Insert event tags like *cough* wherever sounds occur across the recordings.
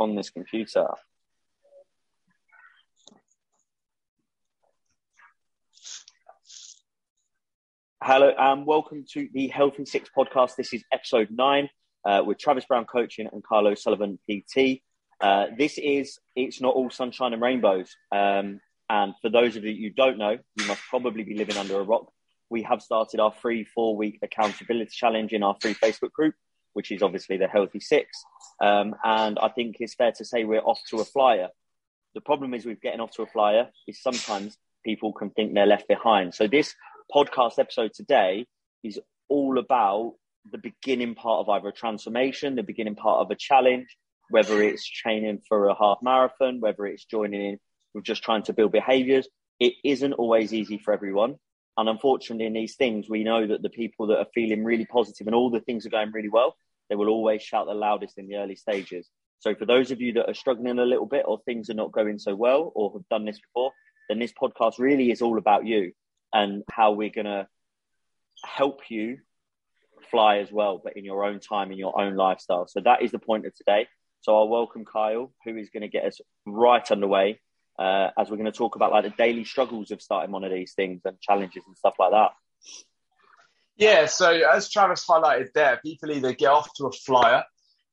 on this computer. Hello and welcome to the Healthy Six podcast. This is episode nine uh, with Travis Brown coaching and Kyle O'Sullivan PT. Uh, this is It's Not All Sunshine and Rainbows. Um, and for those of you who don't know, you must probably be living under a rock. We have started our free four week accountability challenge in our free Facebook group, which is obviously the Healthy Six. Um, and I think it's fair to say we're off to a flyer. The problem is with getting off to a flyer is sometimes people can think they're left behind. So this podcast episode today is all about the beginning part of either a transformation, the beginning part of a challenge, whether it's training for a half marathon, whether it's joining in with just trying to build behaviors. It isn't always easy for everyone. And unfortunately, in these things, we know that the people that are feeling really positive and all the things are going really well, they will always shout the loudest in the early stages. So, for those of you that are struggling a little bit or things are not going so well or have done this before, then this podcast really is all about you and how we're going to help you fly as well, but in your own time, in your own lifestyle. So that is the point of today. So I'll welcome Kyle, who is going to get us right underway uh, as we're going to talk about like the daily struggles of starting one of these things and challenges and stuff like that. Yeah, so as Travis highlighted there, people either get off to a flyer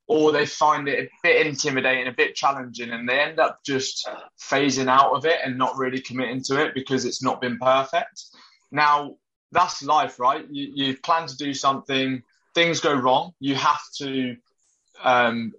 or they find it a bit intimidating, a bit challenging, and they end up just phasing out of it and not really committing to it because it's not been perfect. Now, that's life, right? You, you plan to do something, things go wrong, you have to um,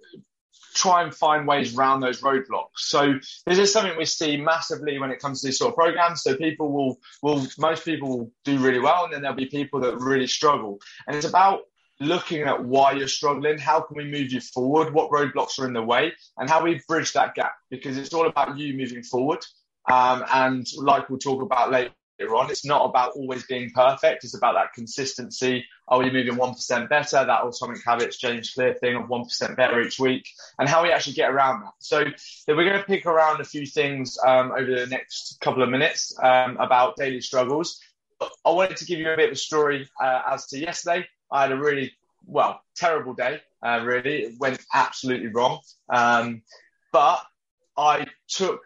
try and find ways around those roadblocks. So this is something we see massively when it comes to these sort of programs. So people will, will most people will do really well, and then there'll be people that really struggle. And it's about looking at why you're struggling, how can we move you forward, what roadblocks are in the way, and how we bridge that gap. Because it's all about you moving forward. Um, and like we'll talk about later on. It's not about always being perfect. It's about that consistency. Are we moving 1% better? That atomic habits, James Clear thing of 1% better each week and how we actually get around that. So we're going to pick around a few things um, over the next couple of minutes um, about daily struggles. I wanted to give you a bit of a story uh, as to yesterday. I had a really, well, terrible day, uh, really. It went absolutely wrong. Um, but I took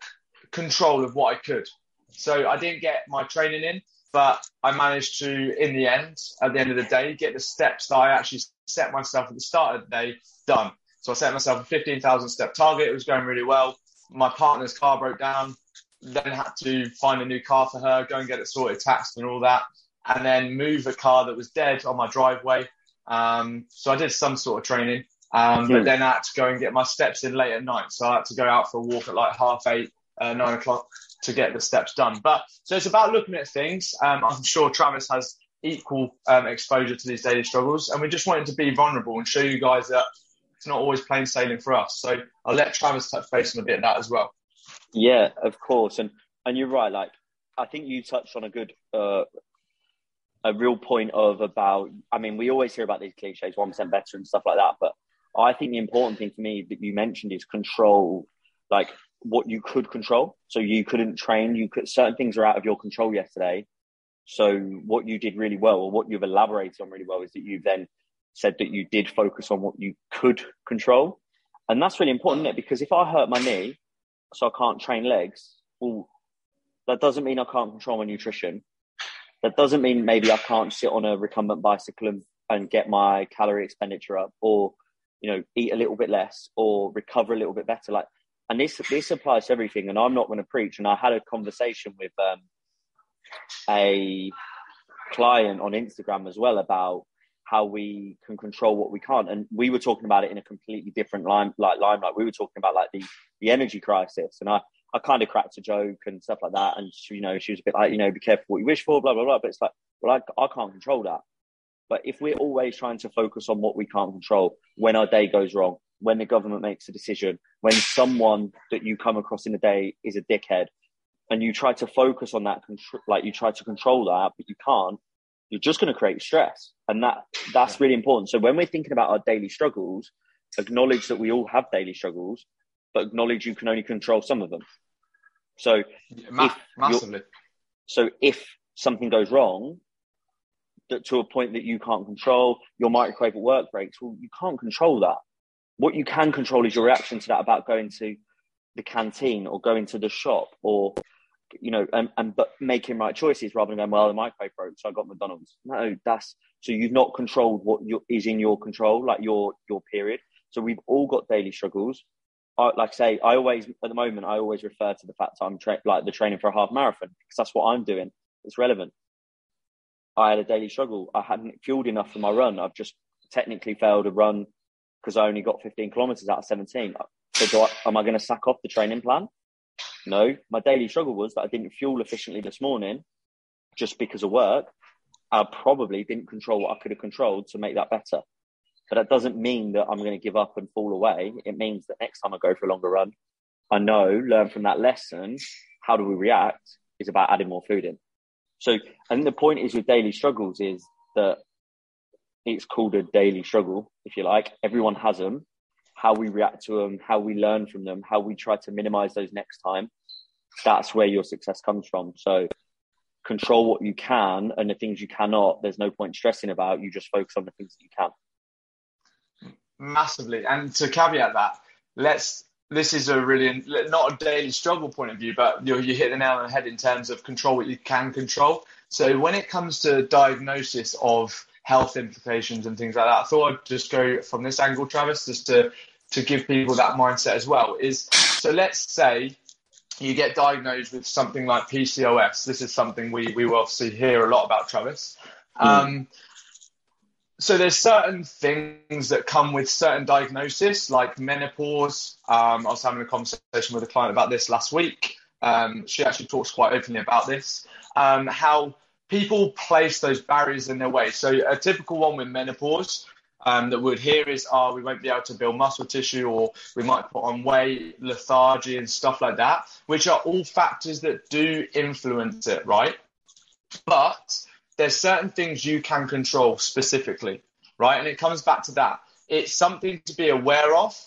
control of what I could. So I didn't get my training in, but I managed to, in the end, at the end of the day, get the steps that I actually set myself at the start of the day done. So I set myself a 15,000 step target. It was going really well. My partner's car broke down. Then had to find a new car for her, go and get it sorted, taxed and all that, and then move a car that was dead on my driveway. Um, so I did some sort of training, um, but hmm. then I had to go and get my steps in late at night. So I had to go out for a walk at like half eight, uh, nine o'clock to get the steps done. But so it's about looking at things. Um, I'm sure Travis has equal um, exposure to these daily struggles, and we just wanted to be vulnerable and show you guys that it's not always plain sailing for us. So I'll let Travis touch base on a bit of that as well. Yeah, of course, and and you're right. Like I think you touched on a good. Uh, a real point of about, I mean, we always hear about these cliches, 1% better and stuff like that. But I think the important thing for me that you mentioned is control, like what you could control. So you couldn't train. You could certain things are out of your control yesterday. So what you did really well, or what you've elaborated on really well, is that you've then said that you did focus on what you could control, and that's really important, is Because if I hurt my knee, so I can't train legs, well, that doesn't mean I can't control my nutrition. That doesn't mean maybe I can't sit on a recumbent bicycle and, and get my calorie expenditure up, or you know, eat a little bit less, or recover a little bit better. Like and this this applies to everything. And I'm not going to preach. And I had a conversation with um, a client on Instagram as well about how we can control what we can't. And we were talking about it in a completely different line, like limelight. We were talking about like the the energy crisis, and I I kind of cracked a joke and stuff like that. And she, you know, she was a bit like, you know, be careful what you wish for, blah blah blah. But it's like, well, I I can't control that. But if we're always trying to focus on what we can't control, when our day goes wrong, when the government makes a decision, when someone that you come across in a day is a dickhead, and you try to focus on that, like you try to control that, but you can't, you're just going to create stress, and that that's really important. So when we're thinking about our daily struggles, acknowledge that we all have daily struggles, but acknowledge you can only control some of them. So yeah, massively. So if something goes wrong, that to a point that you can't control, your microwave at work breaks, well, you can't control that what you can control is your reaction to that about going to the canteen or going to the shop or you know and, and but making right choices rather than going well the microwave broke so i got mcdonald's. No that's so you've not controlled what is in your control like your your period. So we've all got daily struggles. I, like I say i always at the moment i always refer to the fact i'm tra- like the training for a half marathon because that's what i'm doing. It's relevant. I had a daily struggle. I hadn't fueled enough for my run. I've just technically failed a run because I only got 15 kilometers out of 17. Uh, so I, am I going to sack off the training plan? No. My daily struggle was that I didn't fuel efficiently this morning just because of work. I probably didn't control what I could have controlled to make that better. But that doesn't mean that I'm going to give up and fall away. It means that next time I go for a longer run, I know, learn from that lesson. How do we react? Is about adding more food in. So I think the point is with daily struggles is that it's called a daily struggle, if you like. Everyone has them. How we react to them, how we learn from them, how we try to minimize those next time. That's where your success comes from. So control what you can and the things you cannot, there's no point stressing about. You just focus on the things that you can. Massively. And to caveat that, let's this is a really not a daily struggle point of view, but you you hit the nail on the head in terms of control what you can control. So when it comes to diagnosis of health implications and things like that. I thought I'd just go from this angle, Travis, just to to give people that mindset as well. Is so let's say you get diagnosed with something like PCOS. This is something we we will obviously hear a lot about, Travis. Mm. Um, so there's certain things that come with certain diagnosis, like menopause. Um, I was having a conversation with a client about this last week. Um, she actually talks quite openly about this. Um, how people place those barriers in their way. So a typical one with menopause um, that we'd hear is, oh, we won't be able to build muscle tissue or we might put on weight, lethargy and stuff like that, which are all factors that do influence it, right? But there's certain things you can control specifically, right? And it comes back to that. It's something to be aware of,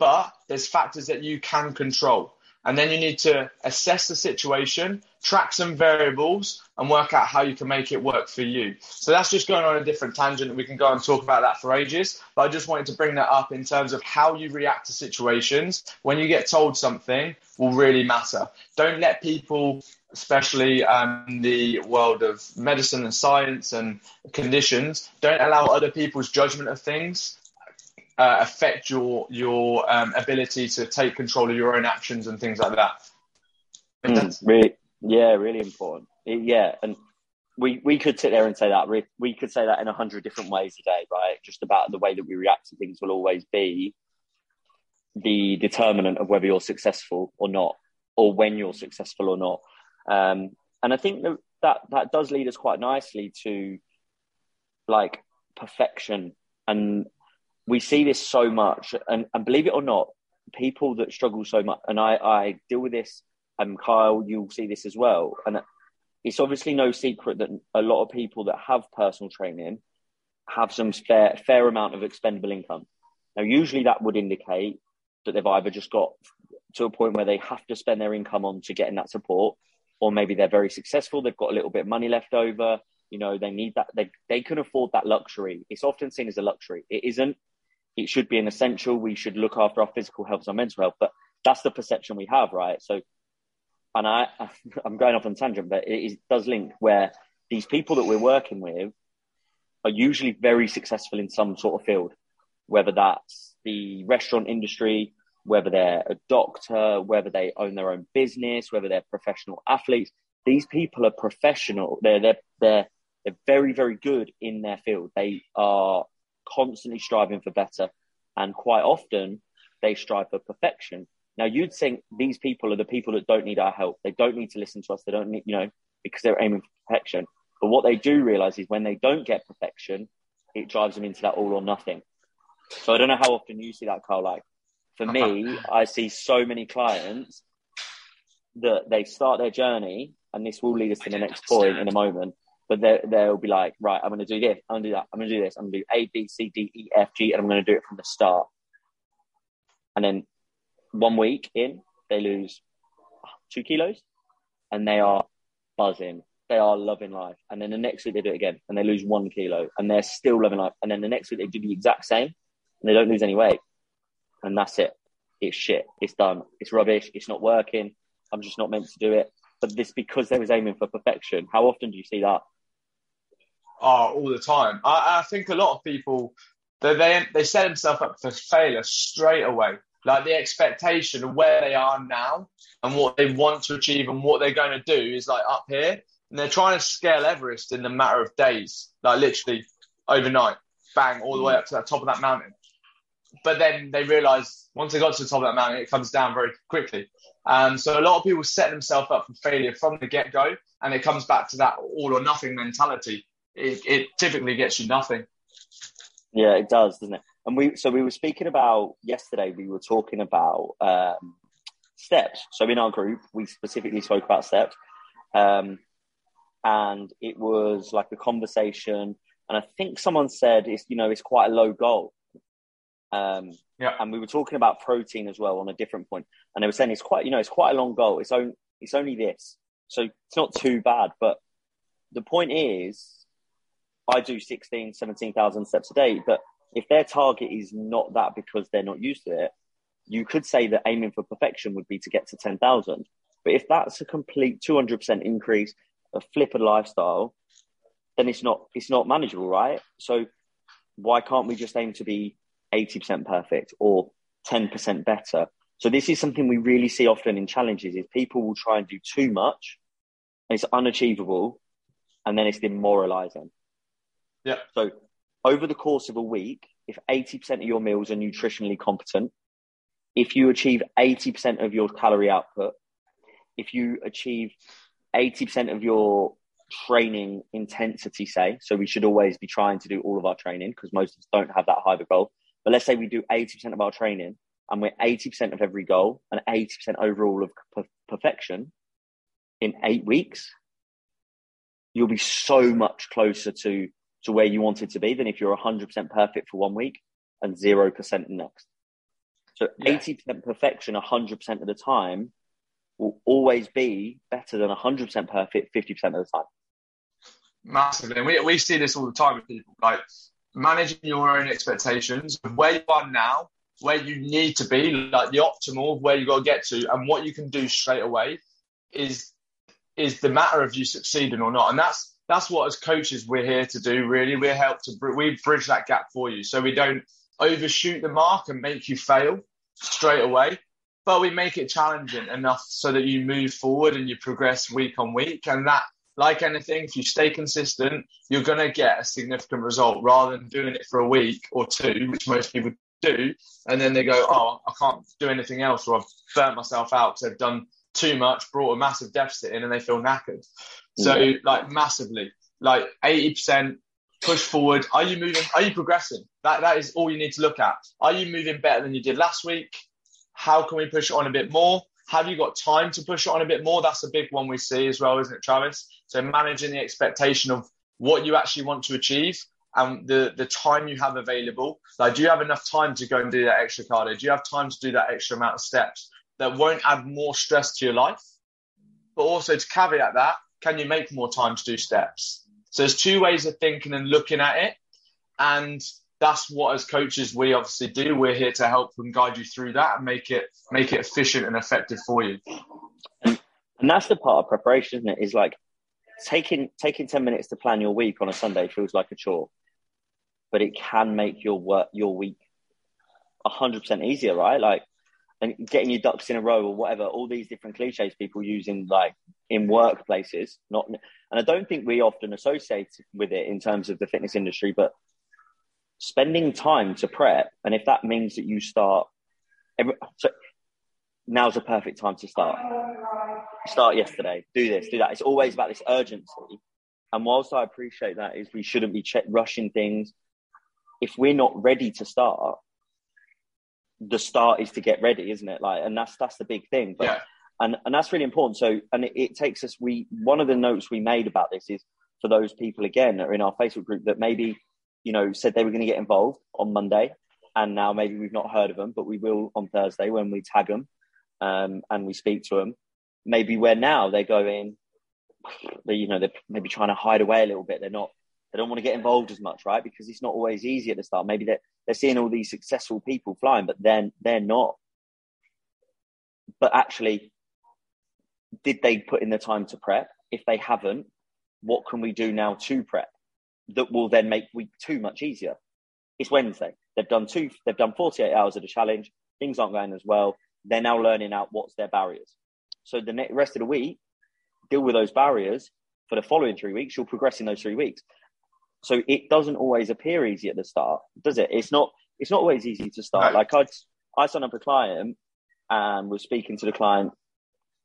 but there's factors that you can control. And then you need to assess the situation, track some variables, and work out how you can make it work for you. So that's just going on a different tangent. We can go and talk about that for ages. But I just wanted to bring that up in terms of how you react to situations when you get told something will really matter. Don't let people, especially um, in the world of medicine and science and conditions, don't allow other people's judgment of things uh, affect your your um, ability to take control of your own actions and things like that. Mm, really, yeah, really important. Yeah, and we we could sit there and say that we, we could say that in a hundred different ways today, right? Just about the way that we react to things will always be the determinant of whether you're successful or not, or when you're successful or not. Um, and I think that, that that does lead us quite nicely to like perfection and we see this so much, and, and believe it or not, people that struggle so much, and I, I deal with this, and Kyle, you'll see this as well. And it's obviously no secret that a lot of people that have personal training have some fair, fair amount of expendable income. Now, usually that would indicate that they've either just got to a point where they have to spend their income on to getting that support, or maybe they're very successful, they've got a little bit of money left over, you know, they need that, they, they can afford that luxury. It's often seen as a luxury. It isn't it should be an essential. We should look after our physical health and mental health, but that's the perception we have, right? So, and I, *laughs* I'm going off on tangent, but it is, does link where these people that we're working with are usually very successful in some sort of field, whether that's the restaurant industry, whether they're a doctor, whether they own their own business, whether they're professional athletes. These people are professional. They're they're they're they're very very good in their field. They are constantly striving for better. And quite often they strive for perfection. Now you'd think these people are the people that don't need our help. They don't need to listen to us. They don't need, you know, because they're aiming for perfection. But what they do realize is when they don't get perfection, it drives them into that all or nothing. So I don't know how often you see that, Carl. Like for me, uh-huh. I see so many clients that they start their journey, and this will lead us to the next point in a moment but they'll be like, right, I'm going to do this, I'm going to do that, I'm going to do this, I'm going to do A, B, C, D, E, F, G, and I'm going to do it from the start. And then one week in, they lose two kilos, and they are buzzing. They are loving life. And then the next week they do it again, and they lose one kilo, and they're still loving life. And then the next week they do the exact same, and they don't lose any weight. and that's it. It's shit. It's done. It's rubbish. It's not working. I'm just not meant to do it. But this because they was aiming for perfection. How often do you see that? Oh, all the time. I, I think a lot of people they, they they set themselves up for failure straight away. Like the expectation of where they are now and what they want to achieve and what they're going to do is like up here, and they're trying to scale Everest in the matter of days, like literally overnight, bang, all the way up to the top of that mountain. But then they realise once they got to the top of that mountain, it comes down very quickly. Um, so a lot of people set themselves up for failure from the get go, and it comes back to that all or nothing mentality. It, it typically gets you nothing. Yeah, it does, doesn't it? And we so we were speaking about yesterday. We were talking about um, steps. So in our group, we specifically spoke about steps, um, and it was like a conversation. And I think someone said it's you know it's quite a low goal. Um, yeah. And we were talking about protein as well on a different point. and they were saying it's quite you know it's quite a long goal. It's only it's only this, so it's not too bad. But the point is, I do 16, 17,000 steps a day, but if their target is not that because they're not used to it, you could say that aiming for perfection would be to get to 10,000. But if that's a complete 200% increase, a flip of lifestyle, then it's not, it's not manageable, right? So why can't we just aim to be 80% perfect or 10% better? So this is something we really see often in challenges is people will try and do too much and it's unachievable and then it's demoralizing. Yeah. So over the course of a week, if 80% of your meals are nutritionally competent, if you achieve 80% of your calorie output, if you achieve 80% of your training intensity, say, so we should always be trying to do all of our training because most of us don't have that high of a goal. But let's say we do 80% of our training and we're 80% of every goal and 80% overall of per- perfection in eight weeks, you'll be so much closer to to where you want it to be than if you're 100% perfect for one week and 0% the next. So yeah. 80% perfection 100% of the time will always be better than 100% perfect 50% of the time. Massively. And we, we see this all the time with people like managing your own expectations of where you are now, where you need to be, like the optimal where you got to get to, and what you can do straight away is is the matter of you succeeding or not. And that's that's what as coaches we're here to do. Really, we're help to we bridge that gap for you, so we don't overshoot the mark and make you fail straight away, but we make it challenging enough so that you move forward and you progress week on week, and that. Like anything, if you stay consistent, you're going to get a significant result rather than doing it for a week or two, which most people do. And then they go, Oh, I can't do anything else, or I've burnt myself out because I've done too much, brought a massive deficit in, and they feel knackered. So yeah. like massively, like 80% push forward. Are you moving? Are you progressing? That that is all you need to look at. Are you moving better than you did last week? How can we push it on a bit more? Have you got time to push it on a bit more? That's a big one we see as well, isn't it, Travis? So managing the expectation of what you actually want to achieve and the the time you have available. Like, do you have enough time to go and do that extra cardio? Do you have time to do that extra amount of steps that won't add more stress to your life? But also to caveat that, can you make more time to do steps? So there's two ways of thinking and looking at it. And that's what as coaches we obviously do. We're here to help and guide you through that and make it make it efficient and effective for you. And, that's the part of preparation, isn't it? Is like taking taking 10 minutes to plan your week on a Sunday feels like a chore. But it can make your work your week hundred percent easier, right? Like and getting your ducks in a row or whatever, all these different cliches people using like in workplaces. Not, and I don't think we often associate with it in terms of the fitness industry, but spending time to prep, and if that means that you start, every, so now's a perfect time to start. Start yesterday. Do this. Do that. It's always about this urgency. And whilst I appreciate that, is we shouldn't be rushing things. If we're not ready to start, the start is to get ready, isn't it? Like, and that's that's the big thing. But, yeah. And and that's really important. So, and it, it takes us. We one of the notes we made about this is for those people again that are in our Facebook group that maybe you know said they were going to get involved on Monday, and now maybe we've not heard of them, but we will on Thursday when we tag them um, and we speak to them. Maybe where now they're going, they, you know, they're maybe trying to hide away a little bit. They're not They don't want to get involved as much, right? Because it's not always easy at the start. Maybe they're, they're seeing all these successful people flying, but then they're not. But actually, did they put in the time to prep? If they haven't, what can we do now to prep that will then make week two much easier? It's Wednesday. They've done two. They've done 48 hours of the challenge. Things aren't going as well. They're now learning out what's their barriers. So the next, rest of the week, deal with those barriers for the following three weeks. You'll progress in those three weeks. So it doesn't always appear easy at the start, does it? It's not. It's not always easy to start. Like I, I signed up a client and was speaking to the client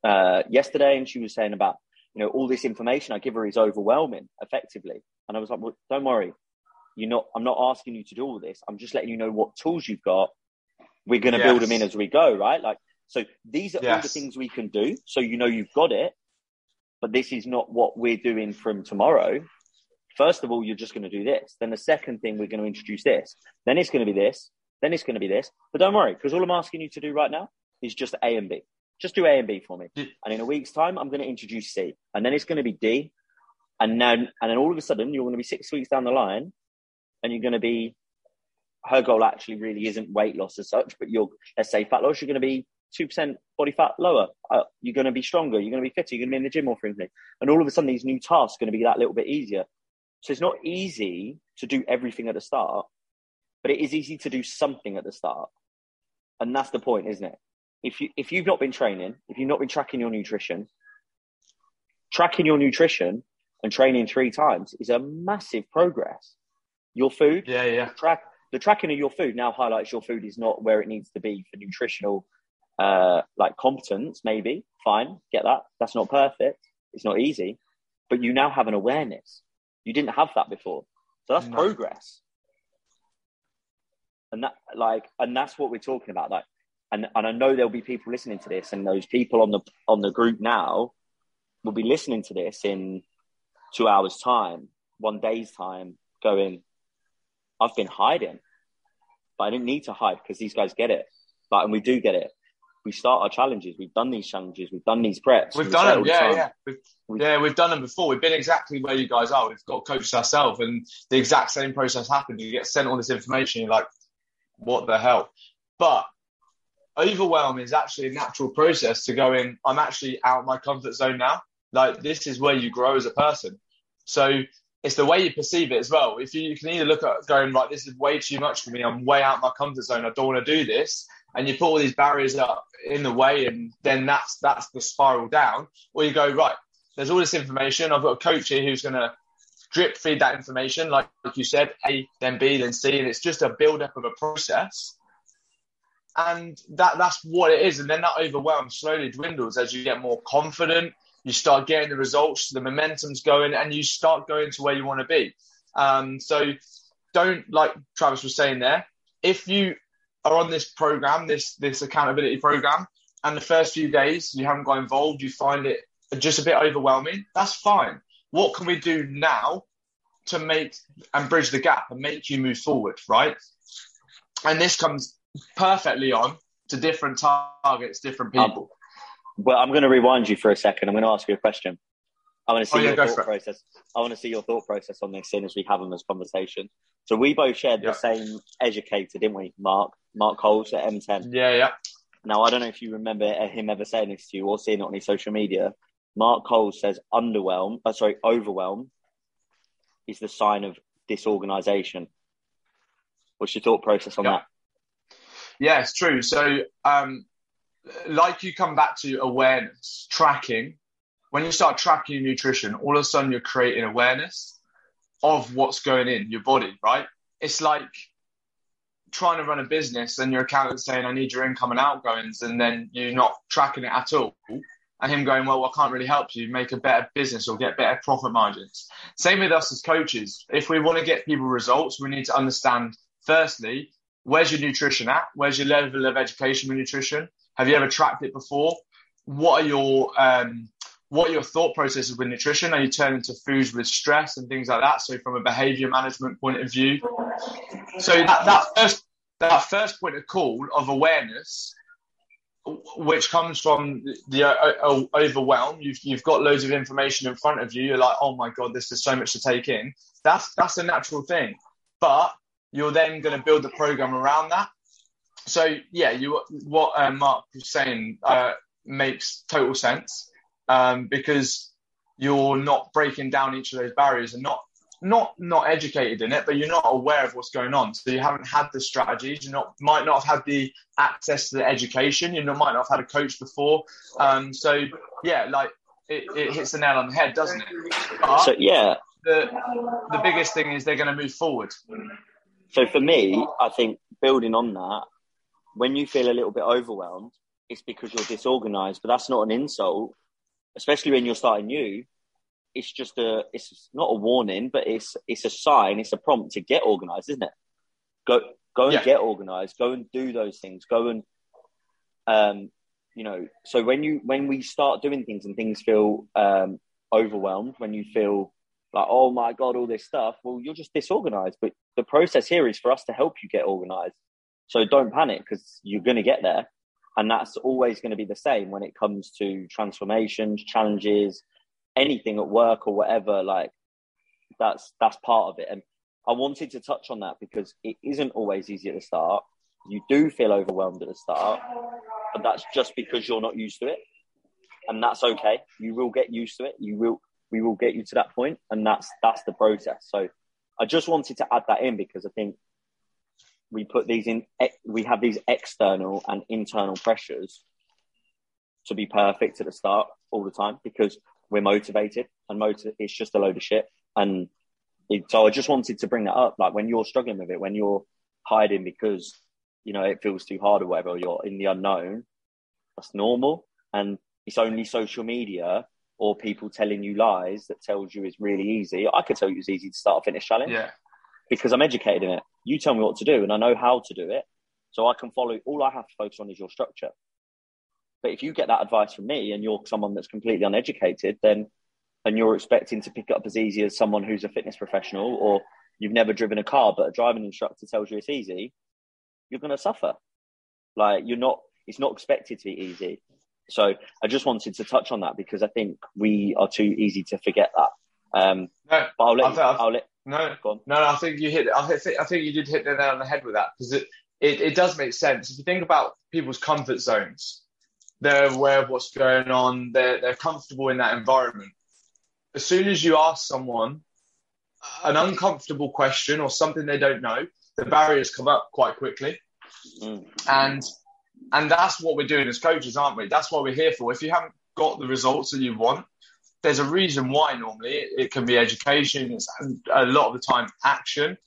uh, yesterday, and she was saying about you know all this information I give her is overwhelming, effectively. And I was like, well, don't worry, you're not. I'm not asking you to do all this. I'm just letting you know what tools you've got. We're going to yes. build them in as we go, right? Like so. These are yes. all the things we can do, so you know you've got it. But this is not what we're doing from tomorrow First of all, you're just going to do this. Then the second thing, we're going to introduce this. Then it's going to be this. Then it's going to be this. But don't worry, because all I'm asking you to do right now is just A and B. Just do A and B for me. And in a week's time, I'm going to introduce C. And then it's going to be D. And then, and then all of a sudden, you're going to be six weeks down the line and you're going to be, her goal actually really isn't weight loss as such, but you're, let's say fat loss, you're going to be 2% body fat lower. Uh, you're going to be stronger. You're going to be fitter. You're going to be in the gym more frequently. And all of a sudden, these new tasks are going to be that little bit easier. So it's not easy to do everything at the start, but it is easy to do something at the start. And that's the point, isn't it? If you if you've not been training, if you've not been tracking your nutrition, tracking your nutrition and training three times is a massive progress. Your food, yeah, yeah. Track the tracking of your food now highlights your food is not where it needs to be for nutritional uh like competence, maybe. Fine, get that. That's not perfect. It's not easy. But you now have an awareness. You didn't have that before. So that's no. progress. And that like and that's what we're talking about. Like and, and I know there'll be people listening to this and those people on the on the group now will be listening to this in two hours time, one day's time, going, I've been hiding. But I didn't need to hide because these guys get it. But and we do get it we start our challenges. We've done these challenges. We've done these preps. We've done them. Yeah, yeah. We've, yeah, we've done them before. We've been exactly where you guys are. We've got coached ourselves, and the exact same process happened. You get sent all this information. You're like, what the hell? But overwhelm is actually a natural process to go in. I'm actually out my comfort zone now. Like this is where you grow as a person. So it's the way you perceive it as well. If you, you can either look at going like, this is way too much for me. I'm way out my comfort zone. I don't want to do this and you put all these barriers up in the way, and then that's that's the spiral down. Or you go right. There's all this information. I've got a coach here who's going to drip feed that information, like, like you said, A, then B, then C, and it's just a build up of a process. And that that's what it is. And then that overwhelm slowly dwindles as you get more confident. You start getting the results, the momentum's going, and you start going to where you want to be. Um, so don't like Travis was saying there. If you are on this program, this this accountability program, and the first few days you haven't got involved, you find it just a bit overwhelming. That's fine. What can we do now to make and bridge the gap and make you move forward, right? And this comes perfectly on to different targets, different um, people. Um, well, I'm going to rewind you for a second. I'm going to ask you a question. I want to see oh, yeah, your thought process. I want to see your thought process on this soon as we have them as conversation. So we both shared yeah. the same educator, didn't we, Mark? Mark Coles at M10. Yeah, yeah. Now I don't know if you remember him ever saying this to you or seeing it on his social media. Mark Coles says underwhelm, uh, sorry, overwhelm is the sign of disorganization. What's your thought process on yeah. that? Yeah, it's true. So, um, like you come back to awareness, tracking, when you start tracking your nutrition, all of a sudden you're creating awareness of what's going in your body, right? It's like trying to run a business and your accountant saying, I need your income and outgoings, and then you're not tracking it at all. And him going, Well, I can't really help you make a better business or get better profit margins. Same with us as coaches. If we want to get people results, we need to understand, firstly, where's your nutrition at? Where's your level of education with nutrition? Have you ever tracked it before? What are your um, what your thought processes with nutrition? Are you turning to foods with stress and things like that? So from a behavior management point of view. So that, that first that first point of call of awareness which comes from the uh, uh, overwhelm. You've you've got loads of information in front of you. You're like, oh my god, this is so much to take in. That's that's a natural thing, but you're then going to build the program around that. So yeah, you what uh, Mark was saying uh, makes total sense um, because you're not breaking down each of those barriers and not not not educated in it, but you're not aware of what's going on. So you haven't had the strategies. You not might not have had the access to the education. You might not have had a coach before. Um, so yeah, like it, it hits the nail on the head, doesn't it? But so yeah, the the biggest thing is they're going to move forward. So for me, I think building on that, when you feel a little bit overwhelmed, it's because you're disorganized. But that's not an insult, especially when you're starting new it's just a it's not a warning, but it's it's a sign, it's a prompt to get organized, isn't it? Go go and yeah. get organized, go and do those things, go and um you know, so when you when we start doing things and things feel um overwhelmed, when you feel like, oh my god, all this stuff, well, you're just disorganized. But the process here is for us to help you get organized. So don't panic because you're going to get there. And that's always going to be the same when it comes to transformations, challenges, anything at work or whatever, like that's that's part of it. And I wanted to touch on that because it isn't always easy at the start. You do feel overwhelmed at the start, but that's just because you're not used to it. And that's okay. You will get used to it. You will we will get you to that point and that's that's the process. So I just wanted to add that in because I think we put these in eh, we have these external and internal pressures to be perfect at the start all the time because we're motivated and motiv- it's just a load of shit. And it, so I just wanted to bring that up. Like when you're struggling with it, when you're hiding because, you know, it feels too hard or whatever, or you're in the unknown, that's normal. And it's only social media or people telling you lies that tells you it's really easy. I could tell you it's easy to start a fitness challenge. Yeah. Because I'm educated in it. You tell me what to do and I know how to do it. So I can follow all I have to focus on is your structure. But if you get that advice from me and you're someone that's completely uneducated, then and you're expecting to pick it up as easy as someone who's a fitness professional or you've never driven a car but a driving instructor tells you it's easy, you're going to suffer. Like you're not, it's not expected to be easy. So I just wanted to touch on that because I think we are too easy to forget that. Um, no, I'll let, you, I'll let no, no, no, I think you hit. I think, I think you did hit the nail on the head with that because it, it, it does make sense if you think about people's comfort zones they're aware of what's going on, they're, they're comfortable in that environment. As soon as you ask someone an uncomfortable question or something they don't know, the barriers come up quite quickly. Mm. And and that's what we're doing as coaches, aren't we? That's what we're here for. If you haven't got the results that you want, there's a reason why normally it, can be education, it's a lot of the time action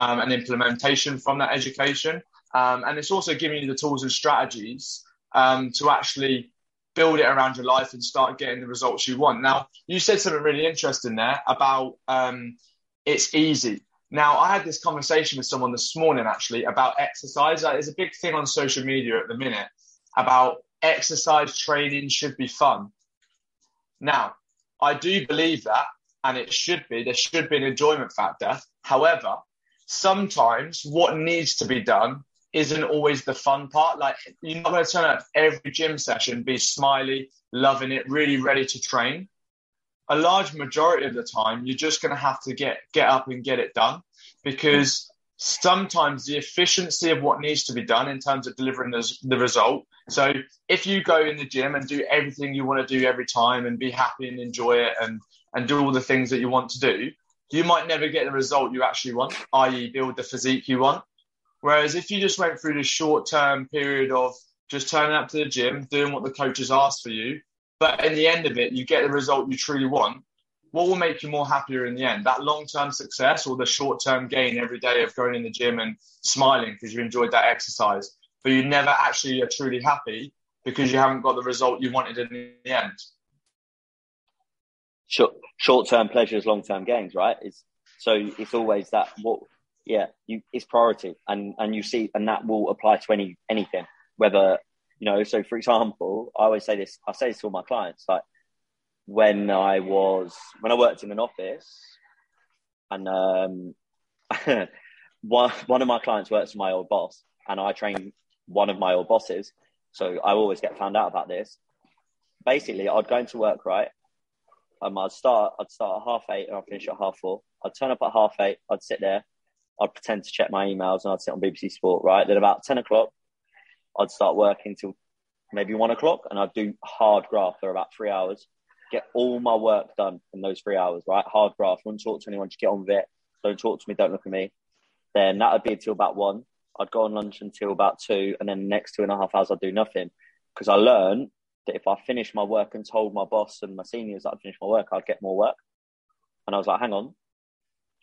um, and implementation from that education. Um, and it's also giving you the tools and strategies um, to actually build it around your life and start getting the results you want. Now, you said something really interesting there about um, it's easy. Now, I had this conversation with someone this morning actually about exercise. There's a big thing on social media at the minute about exercise training should be fun. Now, I do believe that, and it should be. There should be an enjoyment factor. However, sometimes what needs to be done isn't always the fun part. Like you're not going to turn up every gym session, be smiley, loving it, really ready to train. A large majority of the time, you're just going to have to get get up and get it done because sometimes the efficiency of what needs to be done in terms of delivering the, the result. So if you go in the gym and do everything you want to do every time and be happy and enjoy it and and do all the things that you want to do, you might never get the result you actually want, i.e., build the physique you want. Whereas if you just went through this short term period of just turning up to the gym, doing what the coaches ask for you, but in the end of it, you get the result you truly want, what will make you more happier in the end? That long term success or the short term gain every day of going in the gym and smiling because you enjoyed that exercise, but you never actually are truly happy because you haven't got the result you wanted in the end? Short short term pleasures, long term gains, right? It's so it's always that what yeah, you, it's priority, and and you see, and that will apply to any anything, whether you know. So, for example, I always say this. I say this to all my clients, like when I was when I worked in an office, and um, *laughs* one one of my clients works for my old boss, and I train one of my old bosses. so I always get found out about this. Basically, I'd go into work right. Um, I'd start. I'd start at half eight and I'd finish at half four. I'd turn up at half eight. I'd sit there. I'd pretend to check my emails and I'd sit on BBC Sport. Right. Then about ten o'clock, I'd start working till maybe one o'clock, and I'd do hard graft for about three hours. Get all my work done in those three hours. Right. Hard graft. Wouldn't talk to anyone. Just get on with it. Don't talk to me. Don't look at me. Then that would be until about one. I'd go on lunch until about two, and then the next two and a half hours I'd do nothing because I learned that if I finished my work and told my boss and my seniors that I'd finished my work, I'd get more work. And I was like, hang on,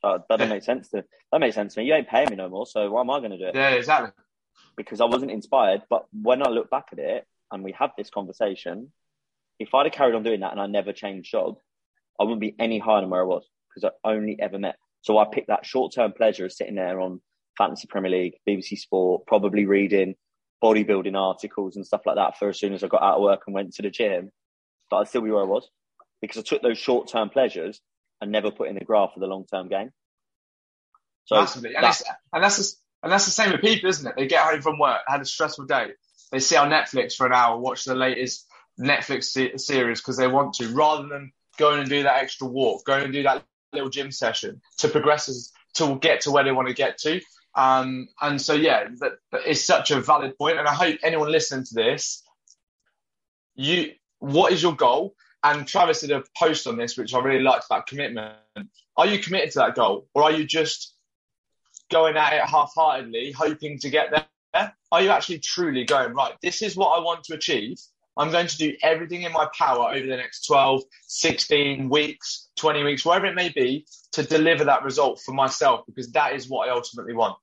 uh, that doesn't make sense to that makes sense to me. You ain't paying me no more, so why am I going to do it? Yeah, exactly. Because I wasn't inspired. But when I look back at it and we have this conversation, if I'd have carried on doing that and I never changed job, I wouldn't be any higher than where I was because I only ever met. So I picked that short term pleasure of sitting there on Fantasy Premier League, BBC Sport, probably reading bodybuilding articles and stuff like that for as soon as I got out of work and went to the gym. But I'd still be where I was because I took those short term pleasures and never put in the graph for the long term game. So Massively. And, that, and that's and that's the same with people, isn't it? They get home from work, had a stressful day. They sit on Netflix for an hour, watch the latest Netflix se- series because they want to, rather than going and do that extra walk, going and do that little gym session to progress as, to get to where they want to get to. Um, and so, yeah, that, that is such a valid point. And I hope anyone listening to this, you, what is your goal? And Travis did a post on this, which I really liked about commitment. Are you committed to that goal, or are you just going at it half-heartedly, hoping to get there? Are you actually truly going right? This is what I want to achieve. I'm going to do everything in my power over the next 12, 16 weeks, 20 weeks, wherever it may be, to deliver that result for myself because that is what I ultimately want.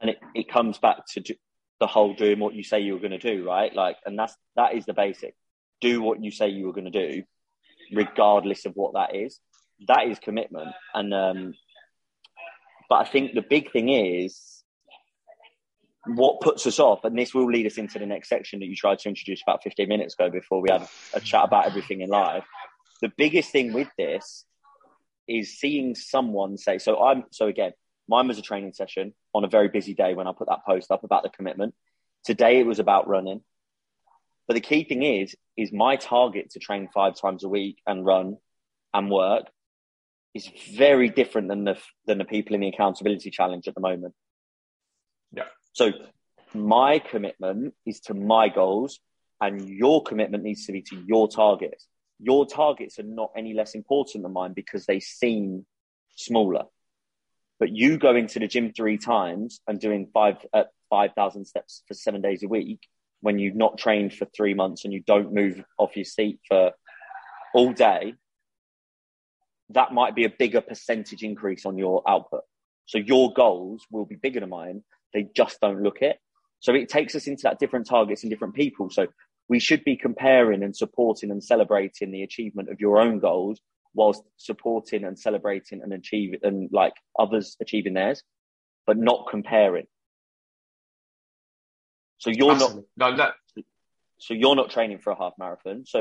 And it, it comes back to the whole doing what you say you were going to do, right? Like, and that's that is the basic. Do what you say you were going to do, regardless of what that is. That is commitment. And um, but I think the big thing is what puts us off, and this will lead us into the next section that you tried to introduce about 15 minutes ago before we had a chat about everything in life. The biggest thing with this is seeing someone say, so I'm, so again, mine was a training session on a very busy day when I put that post up about the commitment. Today it was about running. But the key thing is, is my target to train five times a week and run and work is very different than the than the people in the accountability challenge at the moment. Yeah. So my commitment is to my goals, and your commitment needs to be to your targets. Your targets are not any less important than mine because they seem smaller. But you go into the gym three times and doing five uh, five thousand steps for seven days a week when you've not trained for three months and you don't move off your seat for all day, that might be a bigger percentage increase on your output. So your goals will be bigger than mine, they just don't look it. So it takes us into that different targets and different people. So we should be comparing and supporting and celebrating the achievement of your own goals whilst supporting and celebrating and achieving and like others achieving theirs, but not comparing. So you're not no, no. so you're not training for a half marathon. So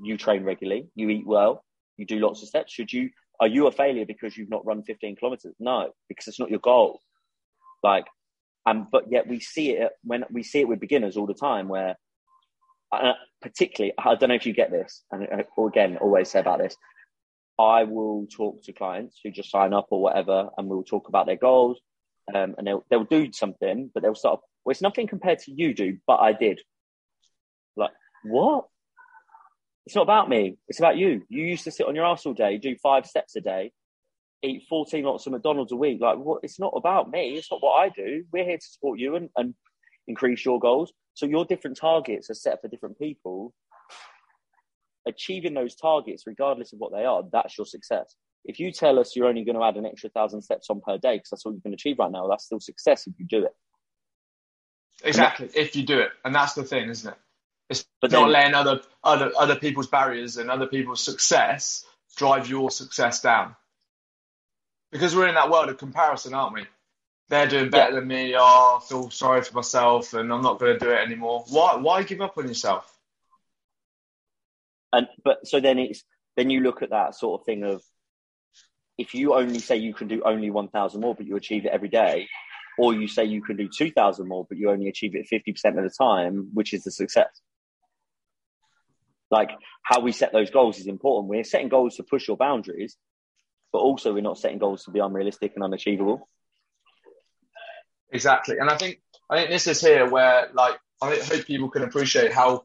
you train regularly, you eat well, you do lots of steps. Should you are you a failure because you've not run 15 kilometers? No, because it's not your goal. Like um, but yet we see it when we see it with beginners all the time, where uh, particularly, I don't know if you get this, and uh, again, always say about this. I will talk to clients who just sign up or whatever, and we'll talk about their goals, um, and they'll they'll do something, but they'll start. Well, it's nothing compared to you do, but I did. Like what? It's not about me. It's about you. You used to sit on your ass all day, do five steps a day, eat 14 lots of McDonald's a week. Like, what? It's not about me. It's not what I do. We're here to support you and, and increase your goals. So your different targets are set for different people. Achieving those targets, regardless of what they are, that's your success. If you tell us you're only going to add an extra thousand steps on per day because that's all you can achieve right now, that's still success if you do it. Exactly, if you do it, and that's the thing, isn't it? It's but not then, letting other other other people's barriers and other people's success drive your success down because we're in that world of comparison, aren't we? They're doing better yeah. than me. Oh, I feel sorry for myself, and I'm not going to do it anymore. Why? Why give up on yourself? And but so then it's then you look at that sort of thing of if you only say you can do only one thousand more, but you achieve it every day, or you say you can do 2,000 more, but you only achieve it 50% of the time, which is the success. Like how we set those goals is important. We're setting goals to push your boundaries, but also we're not setting goals to be unrealistic and unachievable. Exactly. And I think I think this is here where like I hope people can appreciate how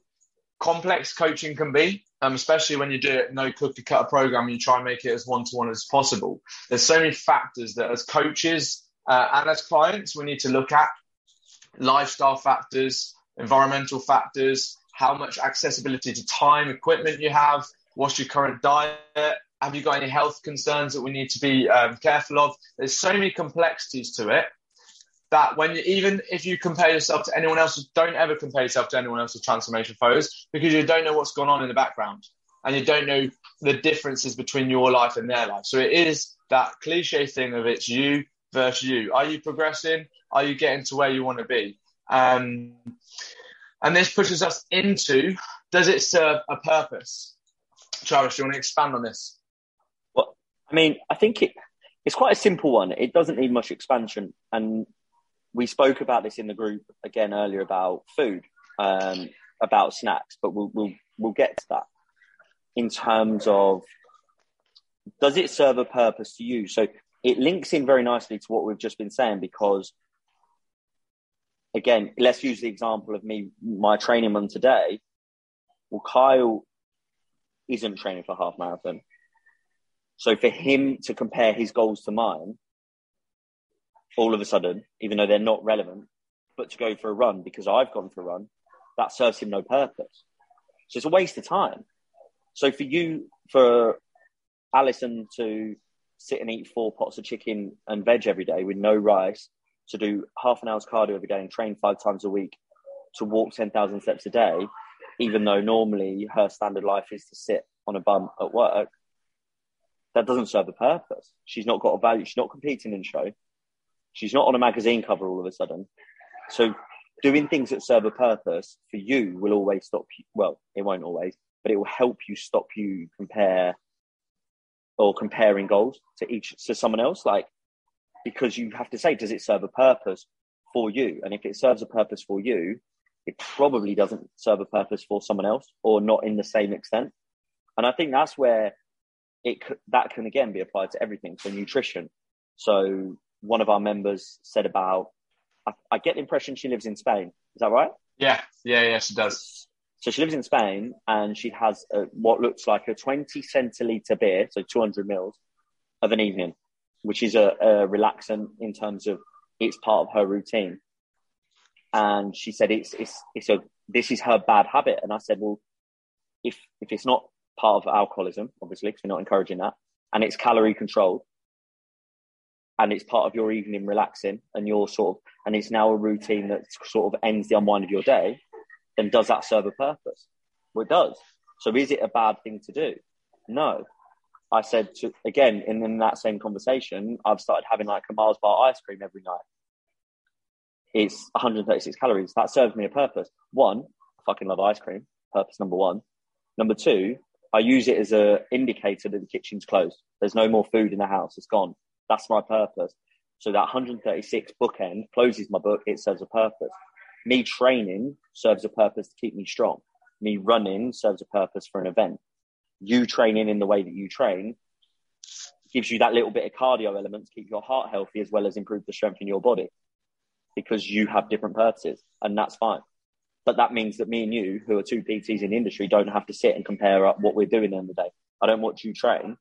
complex coaching can be, um, especially when you do it no cookie cutter program, you try and make it as one to one as possible. There's so many factors that as coaches uh, and as clients we need to look at lifestyle factors, environmental factors, how much accessibility to time, equipment you have, what's your current diet, have you got any health concerns that we need to be um, careful of? There's so many complexities to it that when you even if you compare yourself to anyone else, don't ever compare yourself to anyone else's transformation photos because you don't know what's going on in the background and you don't know the differences between your life and their life. So it is that cliche thing of it's you versus you. Are you progressing? Are you getting to where you want to be? Um, and this pushes us into does it serve a purpose? Travis, do you want to expand on this? Well, I mean, I think it, it's quite a simple one. It doesn't need much expansion. And we spoke about this in the group again earlier about food, um, about snacks, but we'll, we'll, we'll get to that in terms of does it serve a purpose to you? So it links in very nicely to what we've just been saying because again, let's use the example of me, my training run today. Well, Kyle isn't training for half marathon. So for him to compare his goals to mine all of a sudden, even though they're not relevant, but to go for a run because I've gone for a run, that serves him no purpose. So it's a waste of time. So for you, for Alison to sit and eat four pots of chicken and veg every day with no rice, to do half an hour's cardio every day and train five times a week, to walk 10,000 steps a day, even though normally her standard life is to sit on a bum at work, that doesn't serve a purpose. She's not got a value. She's not competing in show. She's not on a magazine cover all of a sudden. So doing things that serve a purpose for you will always stop you. Well, it won't always, but it will help you stop you compare or comparing goals to each to someone else. Like because you have to say, does it serve a purpose for you? And if it serves a purpose for you, it probably doesn't serve a purpose for someone else or not in the same extent. And I think that's where it that can again be applied to everything. So nutrition. So one of our members said about. I, I get the impression she lives in Spain. Is that right? Yeah, yeah, yeah, she does. So she lives in Spain and she has a, what looks like a 20 centiliter beer, so 200 mils of an evening, which is a, a relaxant in terms of it's part of her routine. And she said it's it's it's a this is her bad habit. And I said, well, if if it's not part of alcoholism, obviously, because we're not encouraging that, and it's calorie controlled, and it's part of your evening relaxing and your sort of and it's now a routine that sort of ends the unwind of your day then does that serve a purpose well it does so is it a bad thing to do no i said to again in, in that same conversation i've started having like a mars bar ice cream every night it's 136 calories that serves me a purpose one i fucking love ice cream purpose number one number two i use it as a indicator that the kitchen's closed there's no more food in the house it's gone that's my purpose. So that 136 bookend closes my book. It serves a purpose. Me training serves a purpose to keep me strong. Me running serves a purpose for an event. You training in the way that you train gives you that little bit of cardio element to keep your heart healthy as well as improve the strength in your body because you have different purposes and that's fine. But that means that me and you, who are two PTs in the industry, don't have to sit and compare up what we're doing in the day. I don't watch you train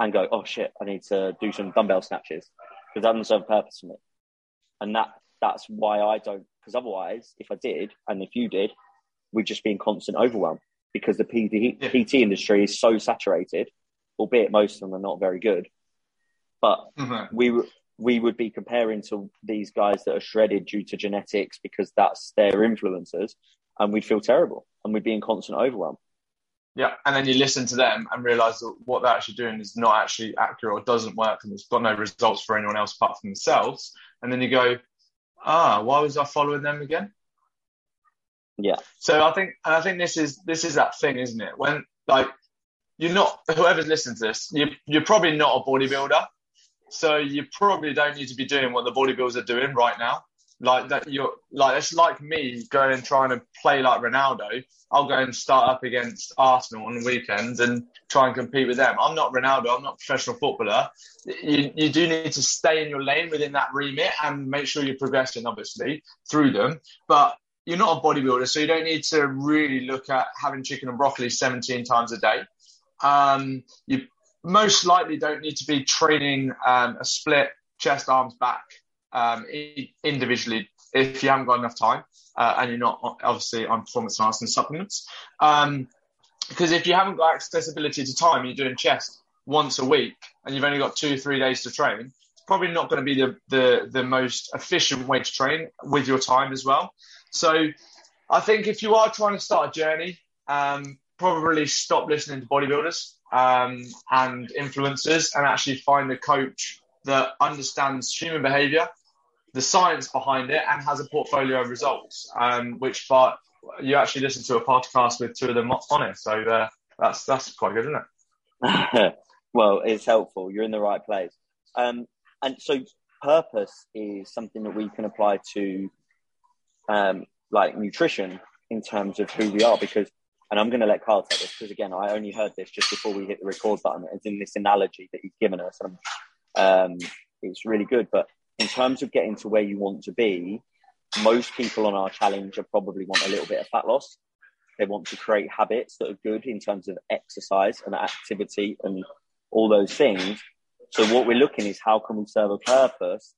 and go, oh shit, I need to do some dumbbell snatches because that doesn't serve a purpose for me. And that that's why I don't. Because otherwise, if I did, and if you did, we'd just be in constant overwhelm because the PT, yeah. PT industry is so saturated, albeit most of them are not very good. But mm-hmm. we we would be comparing to these guys that are shredded due to genetics because that's their influences, and we'd feel terrible and we'd be in constant overwhelm. Yeah, and then you listen to them and realize that what they're actually doing is not actually accurate or doesn't work, and it's got no results for anyone else apart from themselves. And then you go, ah, why was I following them again? Yeah. So I think, and I think this is this is that thing, isn't it? When like you're not whoever's listening to this, you you're probably not a bodybuilder. So you probably don't need to be doing what the bodybuilders are doing right now. Like that, you're like it's like me going and trying to play like Ronaldo. I'll go and start up against Arsenal on the weekends and try and compete with them. I'm not Ronaldo. I'm not a professional footballer. You, you do need to stay in your lane within that remit and make sure you're progressing, obviously, through them. But you're not a bodybuilder, so you don't need to really look at having chicken and broccoli 17 times a day. Um, you most likely don't need to be training um, a split chest, arms, back um, individually if you haven't got enough time uh, and you're not obviously on performance enhancing supplements. Um, because if you haven't got accessibility to time, you're doing chest once a week and you've only got two, three days to train, it's probably not going to be the, the, the most efficient way to train with your time as well. So I think if you are trying to start a journey, um, probably stop listening to bodybuilders um, and influencers and actually find a coach that understands human behavior the science behind it and has a portfolio of results, um, which but you actually listen to a podcast with two of them on it. So uh, that's that's quite good, isn't it? *laughs* well, it's helpful. You're in the right place. Um, and so purpose is something that we can apply to um, like nutrition in terms of who we are because and I'm going to let Kyle take this because again I only heard this just before we hit the record button it's in this analogy that he's given us and um, it's really good but in terms of getting to where you want to be, most people on our challenge are probably want a little bit of fat loss. They want to create habits that are good in terms of exercise and activity and all those things. So what we're looking is how can we serve a purpose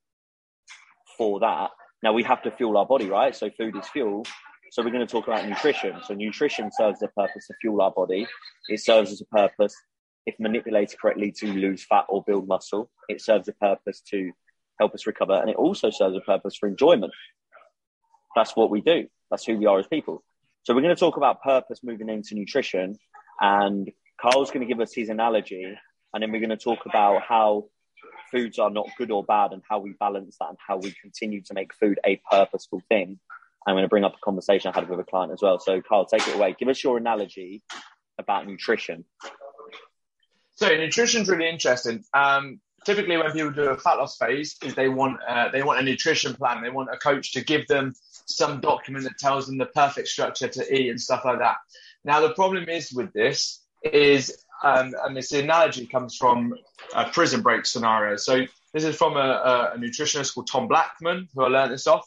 for that? Now we have to fuel our body, right? So food is fuel. So we're going to talk about nutrition. So nutrition serves a purpose to fuel our body. It serves as a purpose, if manipulated correctly, to lose fat or build muscle. It serves a purpose to help us recover. And it also serves a purpose for enjoyment. That's what we do. That's who we are as people. So we're going to talk about purpose moving into nutrition. And Kyle's going to give us his analogy. And then we're going to talk about how foods are not good or bad and how we balance that and how we continue to make food a purposeful thing. I'm going to bring up a conversation I had with a client as well. So, Kyle, take it away. Give us your analogy about nutrition. So, nutrition is really interesting. Um, typically when people do a fat loss phase is they want uh, they want a nutrition plan they want a coach to give them some document that tells them the perfect structure to eat and stuff like that now the problem is with this is um, and this analogy comes from a prison break scenario so this is from a, a nutritionist called tom blackman who i learned this off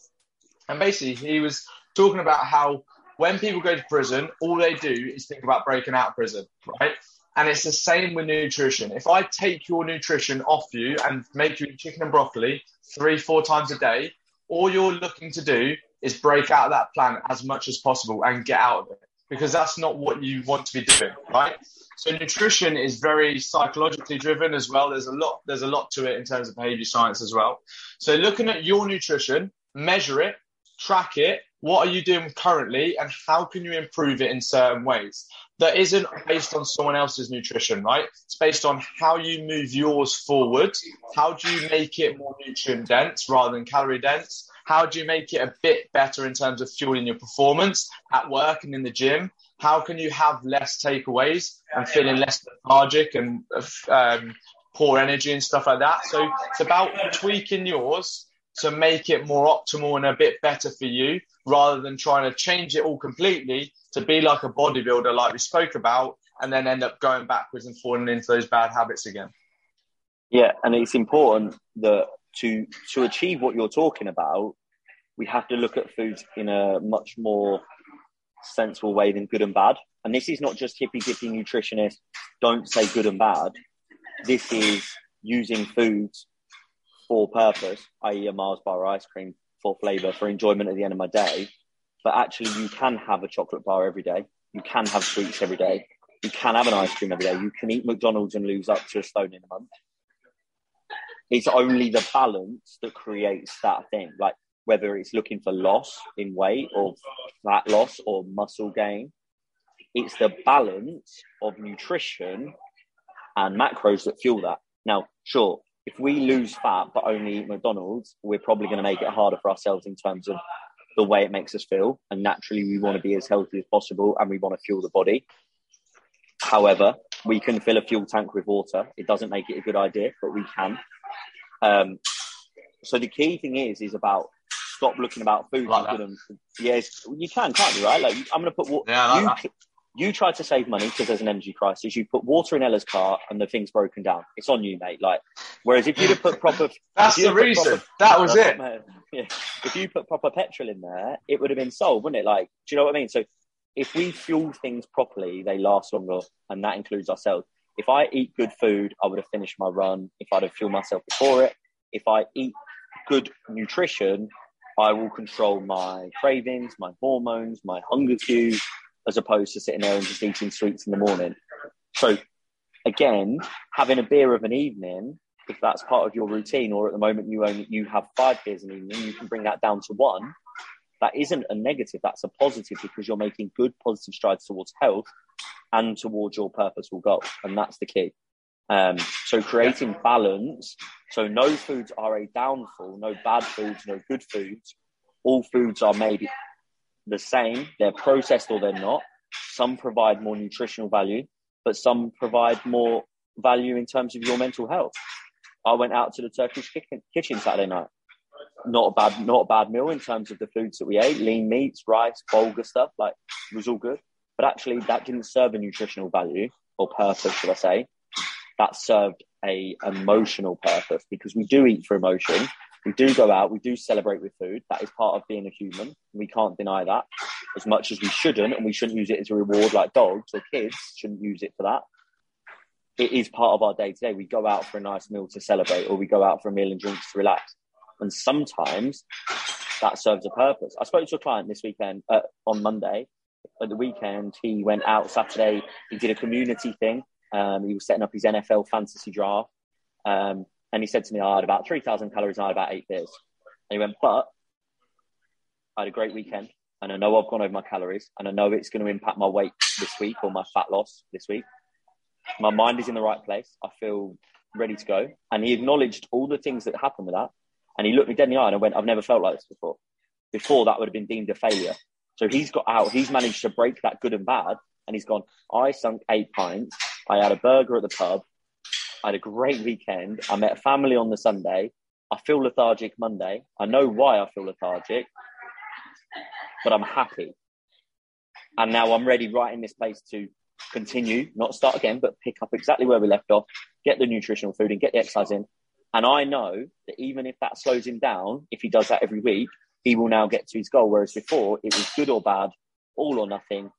and basically he was talking about how when people go to prison all they do is think about breaking out of prison right and it's the same with nutrition. If I take your nutrition off you and make you chicken and broccoli three, four times a day, all you're looking to do is break out of that plan as much as possible and get out of it because that's not what you want to be doing, right? So nutrition is very psychologically driven as well. There's a lot, there's a lot to it in terms of behavior science as well. So looking at your nutrition, measure it, track it. What are you doing currently and how can you improve it in certain ways? that isn't based on someone else's nutrition, right? It's based on how you move yours forward. How do you make it more nutrient dense rather than calorie dense? How do you make it a bit better in terms of fueling your performance at work and in the gym? How can you have less takeaways and feeling less lethargic and um, poor energy and stuff like that? So it's about tweaking yours to make it more optimal and a bit better for you rather than trying to change it all completely to be like a bodybuilder, like we spoke about, and then end up going backwards and falling into those bad habits again. Yeah, and it's important that to to achieve what you're talking about, we have to look at foods in a much more sensible way than good and bad. And this is not just hippy dippy nutritionists don't say good and bad. This is using foods for purpose, i.e., a Mars bar ice cream for flavor, for enjoyment at the end of my day. But actually, you can have a chocolate bar every day. You can have sweets every day. You can have an ice cream every day. You can eat McDonald's and lose up to a stone in a month. It's only the balance that creates that thing. Like whether it's looking for loss in weight or fat loss or muscle gain, it's the balance of nutrition and macros that fuel that. Now, sure, if we lose fat but only eat McDonald's, we're probably going to make it harder for ourselves in terms of the way it makes us feel. And naturally, we want to be as healthy as possible and we want to fuel the body. However, we can fill a fuel tank with water. It doesn't make it a good idea, but we can. Um, so the key thing is is about stop looking about food. Like and, yes, you can, can't you? Right? Like I'm going to put water. Yeah, like you, you tried to save money because there's an energy crisis. You put water in Ella's car and the thing's broken down. It's on you, mate. Like, whereas if you'd have put proper, *laughs* That's the reason. proper- that was it. what- yeah. If you put proper petrol in there, it would have been sold, wouldn't it? Like, do you know what I mean? So if we fuel things properly, they last longer, and that includes ourselves. If I eat good food, I would have finished my run. If I'd have fueled myself before it, if I eat good nutrition, I will control my cravings, my hormones, my hunger cues, as opposed to sitting there and just eating sweets in the morning. So again, having a beer of an evening, if that's part of your routine, or at the moment you only you have five beers an evening, you can bring that down to one. That isn't a negative, that's a positive because you're making good positive strides towards health and towards your purposeful goal. And that's the key. Um, so creating balance. So no foods are a downfall, no bad foods, no good foods. All foods are maybe the same. They're processed or they're not. Some provide more nutritional value, but some provide more value in terms of your mental health. I went out to the Turkish kitchen, kitchen Saturday night. Not a bad, not a bad meal in terms of the foods that we ate. Lean meats, rice, bulgur stuff. Like it was all good, but actually that didn't serve a nutritional value or purpose, should I say? That served a emotional purpose because we do eat for emotion. We do go out. We do celebrate with food. That is part of being a human. We can't deny that as much as we shouldn't, and we shouldn't use it as a reward like dogs or kids shouldn't use it for that. It is part of our day to day. We go out for a nice meal to celebrate, or we go out for a meal and drinks to relax. And sometimes that serves a purpose. I spoke to a client this weekend uh, on Monday. At the weekend, he went out Saturday. He did a community thing. Um, he was setting up his NFL fantasy draft. Um, and he said to me, I had about 3,000 calories and I had about eight beers. And he went, but I had a great weekend and I know I've gone over my calories and I know it's going to impact my weight this week or my fat loss this week. My mind is in the right place. I feel ready to go. And he acknowledged all the things that happened with that. And he looked me dead in the eye and I went, I've never felt like this before. Before that would have been deemed a failure. So he's got out, he's managed to break that good and bad. And he's gone, I sunk eight pints. I had a burger at the pub. I had a great weekend. I met family on the Sunday. I feel lethargic Monday. I know why I feel lethargic, but I'm happy. And now I'm ready right in this place to continue, not start again, but pick up exactly where we left off, get the nutritional food and get the exercise in. And I know that even if that slows him down, if he does that every week, he will now get to his goal. Whereas before, it was good or bad, all or nothing,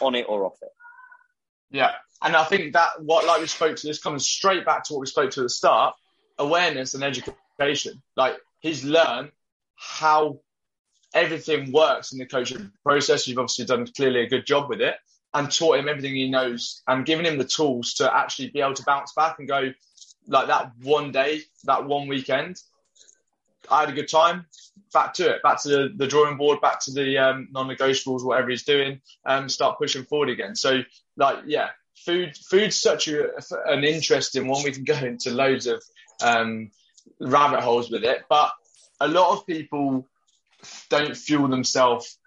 on it or off it. Yeah. And I think that what like we spoke to this comes straight back to what we spoke to at the start, awareness and education. Like he's learned how everything works in the coaching process. You've obviously done clearly a good job with it and taught him everything he knows and given him the tools to actually be able to bounce back and go like that one day, that one weekend. I had a good time. Back to it, back to the, the drawing board, back to the um, non-negotiables, whatever he's doing. Um, start pushing forward again. So, like, yeah, food, food's such a, an interesting one. We can go into loads of um, rabbit holes with it, but a lot of people don't fuel themselves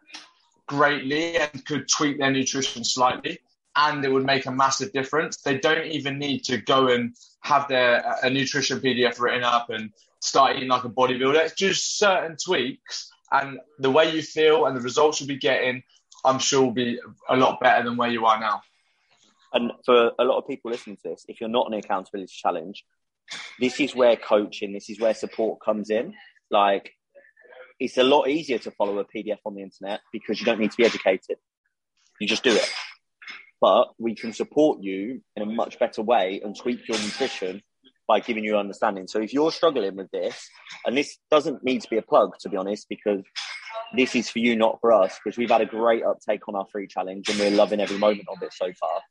greatly and could tweak their nutrition slightly and it would make a massive difference. They don't even need to go and have their a nutrition PDF written up and start eating like a bodybuilder. It's just certain tweaks and the way you feel and the results you'll be getting, I'm sure will be a lot better than where you are now. And for a lot of people listening to this, if you're not an accountability challenge, this is where coaching, this is where support comes in. Like, it's a lot easier to follow a PDF on the internet because you don't need to be educated. You just do it. But we can support you in a much better way and tweak your nutrition by giving you understanding. So if you're struggling with this, and this doesn't need to be a plug, to be honest, because this is for you, not for us, because we've had a great uptake on our free challenge and we're loving every moment of it so far.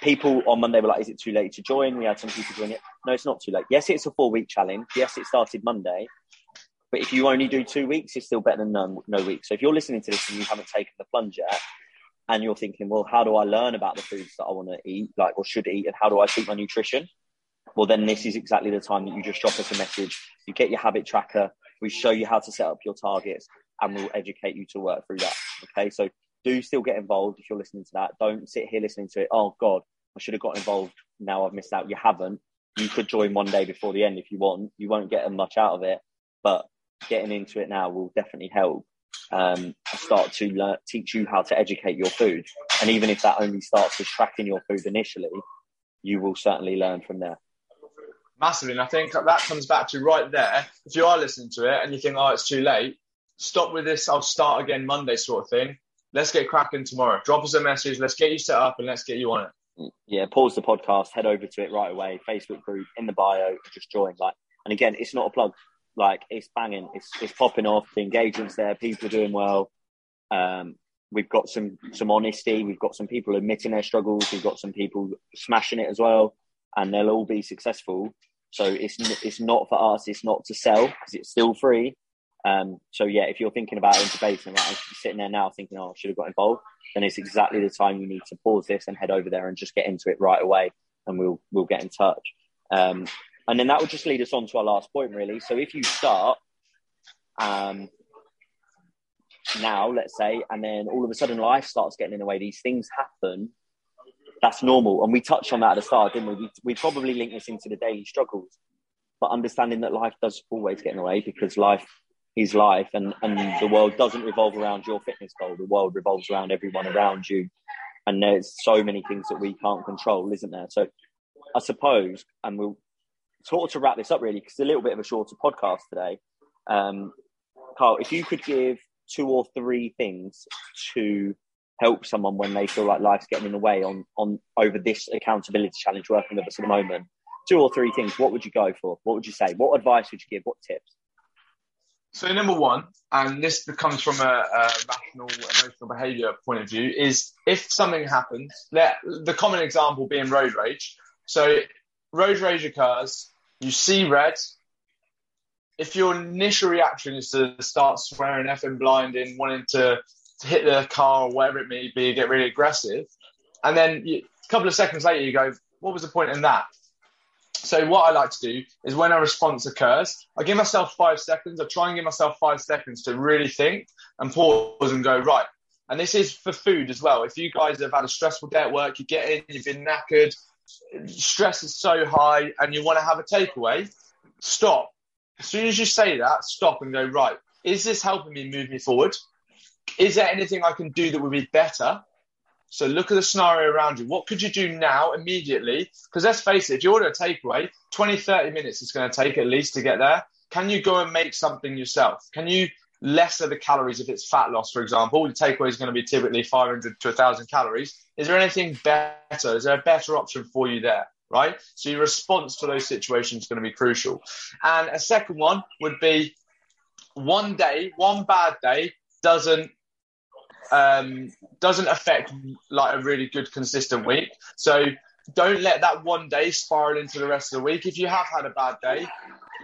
People on Monday were like, is it too late to join? We had some people doing it. No, it's not too late. Yes, it's a four week challenge. Yes, it started Monday. But if you only do two weeks, it's still better than no, no week. So if you're listening to this and you haven't taken the plunge yet, and you're thinking, well, how do I learn about the foods that I want to eat, like or should eat, and how do I keep my nutrition? Well, then this is exactly the time that you just drop us a message. You get your habit tracker. We show you how to set up your targets, and we'll educate you to work through that. Okay, so do still get involved if you're listening to that. Don't sit here listening to it. Oh God, I should have got involved. Now I've missed out. You haven't. you could join one day before the end if you want. You won't get much out of it, but getting into it now will definitely help. Um, start to learn, teach you how to educate your food, and even if that only starts with tracking your food initially, you will certainly learn from there. Massively, and I think that comes back to right there. If you are listening to it and you think, "Oh, it's too late," stop with this. I'll start again Monday, sort of thing. Let's get cracking tomorrow. Drop us a message. Let's get you set up and let's get you on it yeah, pause the podcast, head over to it right away. Facebook group in the bio, just join. Like, and again, it's not a plug. Like, it's banging. It's it's popping off. The engagement's there. People are doing well. Um, we've got some some honesty. We've got some people admitting their struggles. We've got some people smashing it as well, and they'll all be successful. So it's it's not for us. It's not to sell because it's still free. Um, so yeah, if you're thinking about incubating, like I'm sitting there now thinking, oh, I should have got involved, then it's exactly the time you need to pause this and head over there and just get into it right away, and we'll we'll get in touch. Um, and then that will just lead us on to our last point, really. So if you start um, now, let's say, and then all of a sudden life starts getting in the way, these things happen. That's normal, and we touched on that at the start, didn't we? We, we probably link this into the daily struggles, but understanding that life does always get in the way because life his life and, and the world doesn't revolve around your fitness goal. The world revolves around everyone around you. And there's so many things that we can't control, isn't there? So I suppose, and we'll sort of to wrap this up really, because it's a little bit of a shorter podcast today. Um, Kyle, if you could give two or three things to help someone when they feel like life's getting in the way on on over this accountability challenge working with us at the moment, two or three things, what would you go for? What would you say? What advice would you give? What tips? So number one, and this comes from a, a rational emotional behaviour point of view, is if something happens, let, the common example being road rage. So road rage occurs, you see red. If your initial reaction is to start swearing, effing blinding, wanting to, to hit the car or whatever it may be, get really aggressive, and then you, a couple of seconds later you go, what was the point in that? So what I like to do is when a response occurs, I give myself five seconds. I try and give myself five seconds to really think and pause and go, right. And this is for food as well. If you guys have had a stressful day at work, you get in, you've been knackered, stress is so high and you want to have a takeaway, stop. As soon as you say that, stop and go, right, is this helping me move me forward? Is there anything I can do that would be better? So look at the scenario around you. What could you do now immediately? Because let's face it, if you order a takeaway, 20, 30 minutes it's going to take at least to get there. Can you go and make something yourself? Can you lesser the calories if it's fat loss, for example? The takeaway is going to be typically 500 to 1,000 calories. Is there anything better? Is there a better option for you there? Right? So your response to those situations is going to be crucial. And a second one would be one day, one bad day doesn't um, doesn't affect like a really good consistent week. So don't let that one day spiral into the rest of the week. If you have had a bad day,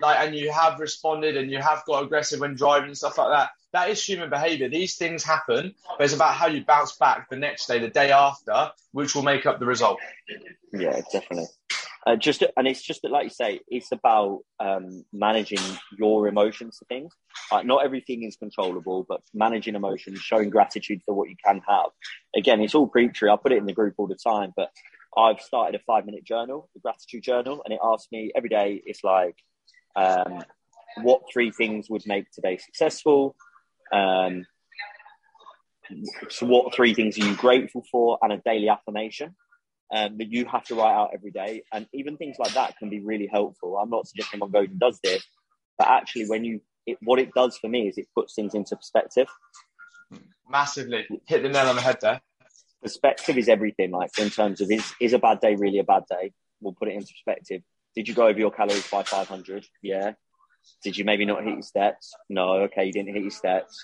like and you have responded and you have got aggressive when driving and stuff like that, that is human behavior. These things happen, but it's about how you bounce back the next day, the day after, which will make up the result. Yeah, definitely. Uh, just and it's just that, like you say, it's about um, managing your emotions to things. Like, not everything is controllable, but managing emotions, showing gratitude for what you can have. Again, it's all preachery. I put it in the group all the time, but I've started a five minute journal, a gratitude journal, and it asks me every day. It's like, um, what three things would make today successful? Um, so, what three things are you grateful for? And a daily affirmation um, that you have to write out every day. And even things like that can be really helpful. I'm not suggesting one goes and does this, but actually, when you, it, what it does for me is it puts things into perspective. Massively hit the nail on the head there. Perspective is everything. Like in terms of is is a bad day really a bad day? We'll put it into perspective. Did you go over your calories by 500? Yeah. Did you maybe not hit your steps? No. Okay, you didn't hit your steps.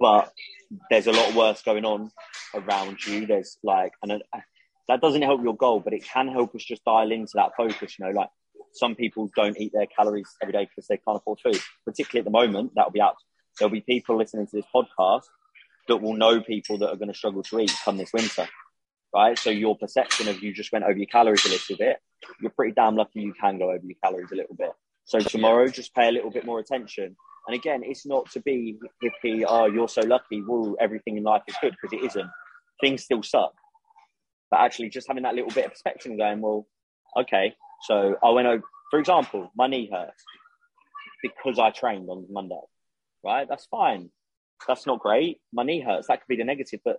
But there's a lot worse going on around you. There's like, and that doesn't help your goal, but it can help us just dial into that focus. You know, like some people don't eat their calories every day because they can't afford food. Particularly at the moment, that'll be out. There'll be people listening to this podcast that will know people that are going to struggle to eat come this winter, right? So your perception of you just went over your calories a little bit, you're pretty damn lucky you can go over your calories a little bit. So tomorrow, just pay a little bit more attention. And again, it's not to be hippie, oh, you're so lucky, woo, everything in life is good, because it isn't. Things still suck. But actually, just having that little bit of perspective and going, well, okay, So I went over, for example, my knee hurts because I trained on Monday, right? That's fine. That's not great. My knee hurts. That could be the negative, but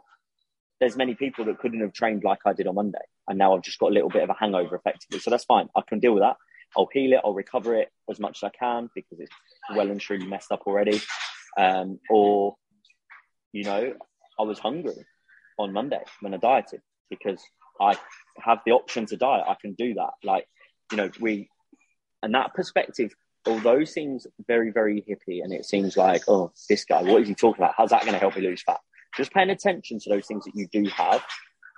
there's many people that couldn't have trained like I did on Monday. And now I've just got a little bit of a hangover effectively. So that's fine. I can deal with that. I'll heal it. I'll recover it as much as I can because it's well and truly messed up already. Um, or, you know, I was hungry on Monday when I dieted because I have the option to diet. I can do that. Like, you know, we, and that perspective, although seems very, very hippie and it seems like, oh, this guy, what is he talking about? How's that going to help me lose fat? Just paying attention to those things that you do have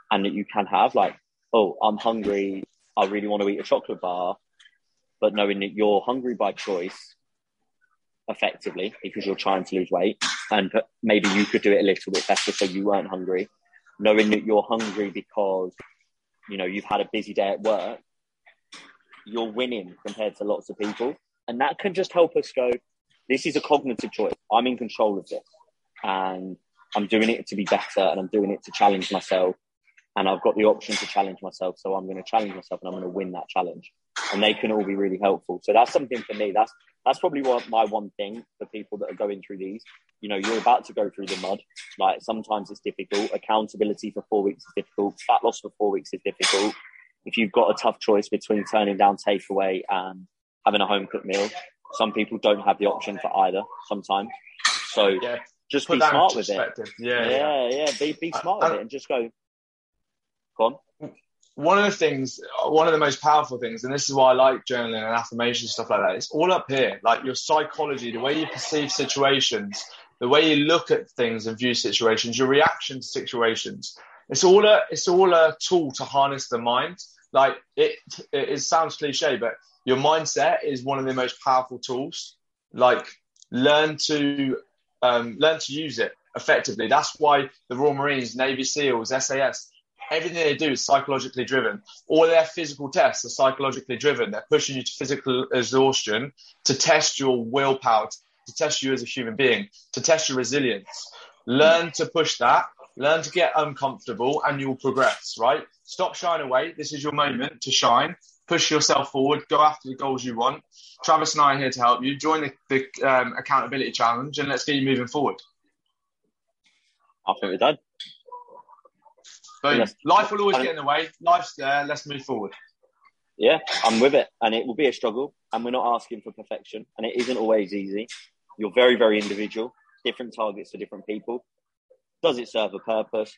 and that you can have, like, oh, I'm hungry. I really want to eat a chocolate bar. But knowing that you're hungry by choice, effectively, because you're trying to lose weight, and maybe you could do it a little bit better so you weren't hungry. Knowing that you're hungry because you know you've had a busy day at work, you're winning compared to lots of people, and that can just help us go. This is a cognitive choice. I'm in control of this, and I'm doing it to be better, and I'm doing it to challenge myself, and I've got the option to challenge myself. So I'm going to challenge myself, and I'm going to win that challenge and they can all be really helpful. So that's something for me. That's that's probably what my one thing for people that are going through these. You know, you're about to go through the mud. Like sometimes it's difficult. Accountability for four weeks is difficult. Fat loss for four weeks is difficult. If you've got a tough choice between turning down takeaway and having a home cooked meal, some people don't have the option for either. Sometimes, so yeah. just Put be smart with it. Yeah, yeah, yeah, yeah. Be be smart with it and just go. Go on one of the things, one of the most powerful things, and this is why I like journaling and affirmation stuff like that. It's all up here, like your psychology, the way you perceive situations, the way you look at things and view situations, your reaction to situations. It's all a, it's all a tool to harness the mind. Like it, it, it sounds cliche, but your mindset is one of the most powerful tools. Like learn to, um, learn to use it effectively. That's why the Royal Marines, Navy SEALs, SAS, everything they do is psychologically driven. All their physical tests are psychologically driven. They're pushing you to physical exhaustion to test your willpower, to test you as a human being, to test your resilience. Learn to push that. Learn to get uncomfortable, and you'll progress. Right? Stop shying away. This is your moment to shine. Push yourself forward. Go after the goals you want. Travis and I are here to help you. Join the, the um, accountability challenge, and let's get you moving forward. I think we're done. Boom. Life will always get in the way. Life's there. Let's move forward. Yeah, I'm with it. And it will be a struggle. And we're not asking for perfection. And it isn't always easy. You're very, very individual. Different targets for different people. Does it serve a purpose?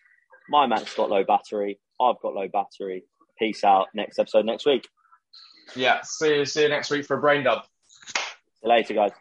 My Mac's got low battery. I've got low battery. Peace out. Next episode next week. Yeah. See you, see you next week for a brain dub. See you later, guys.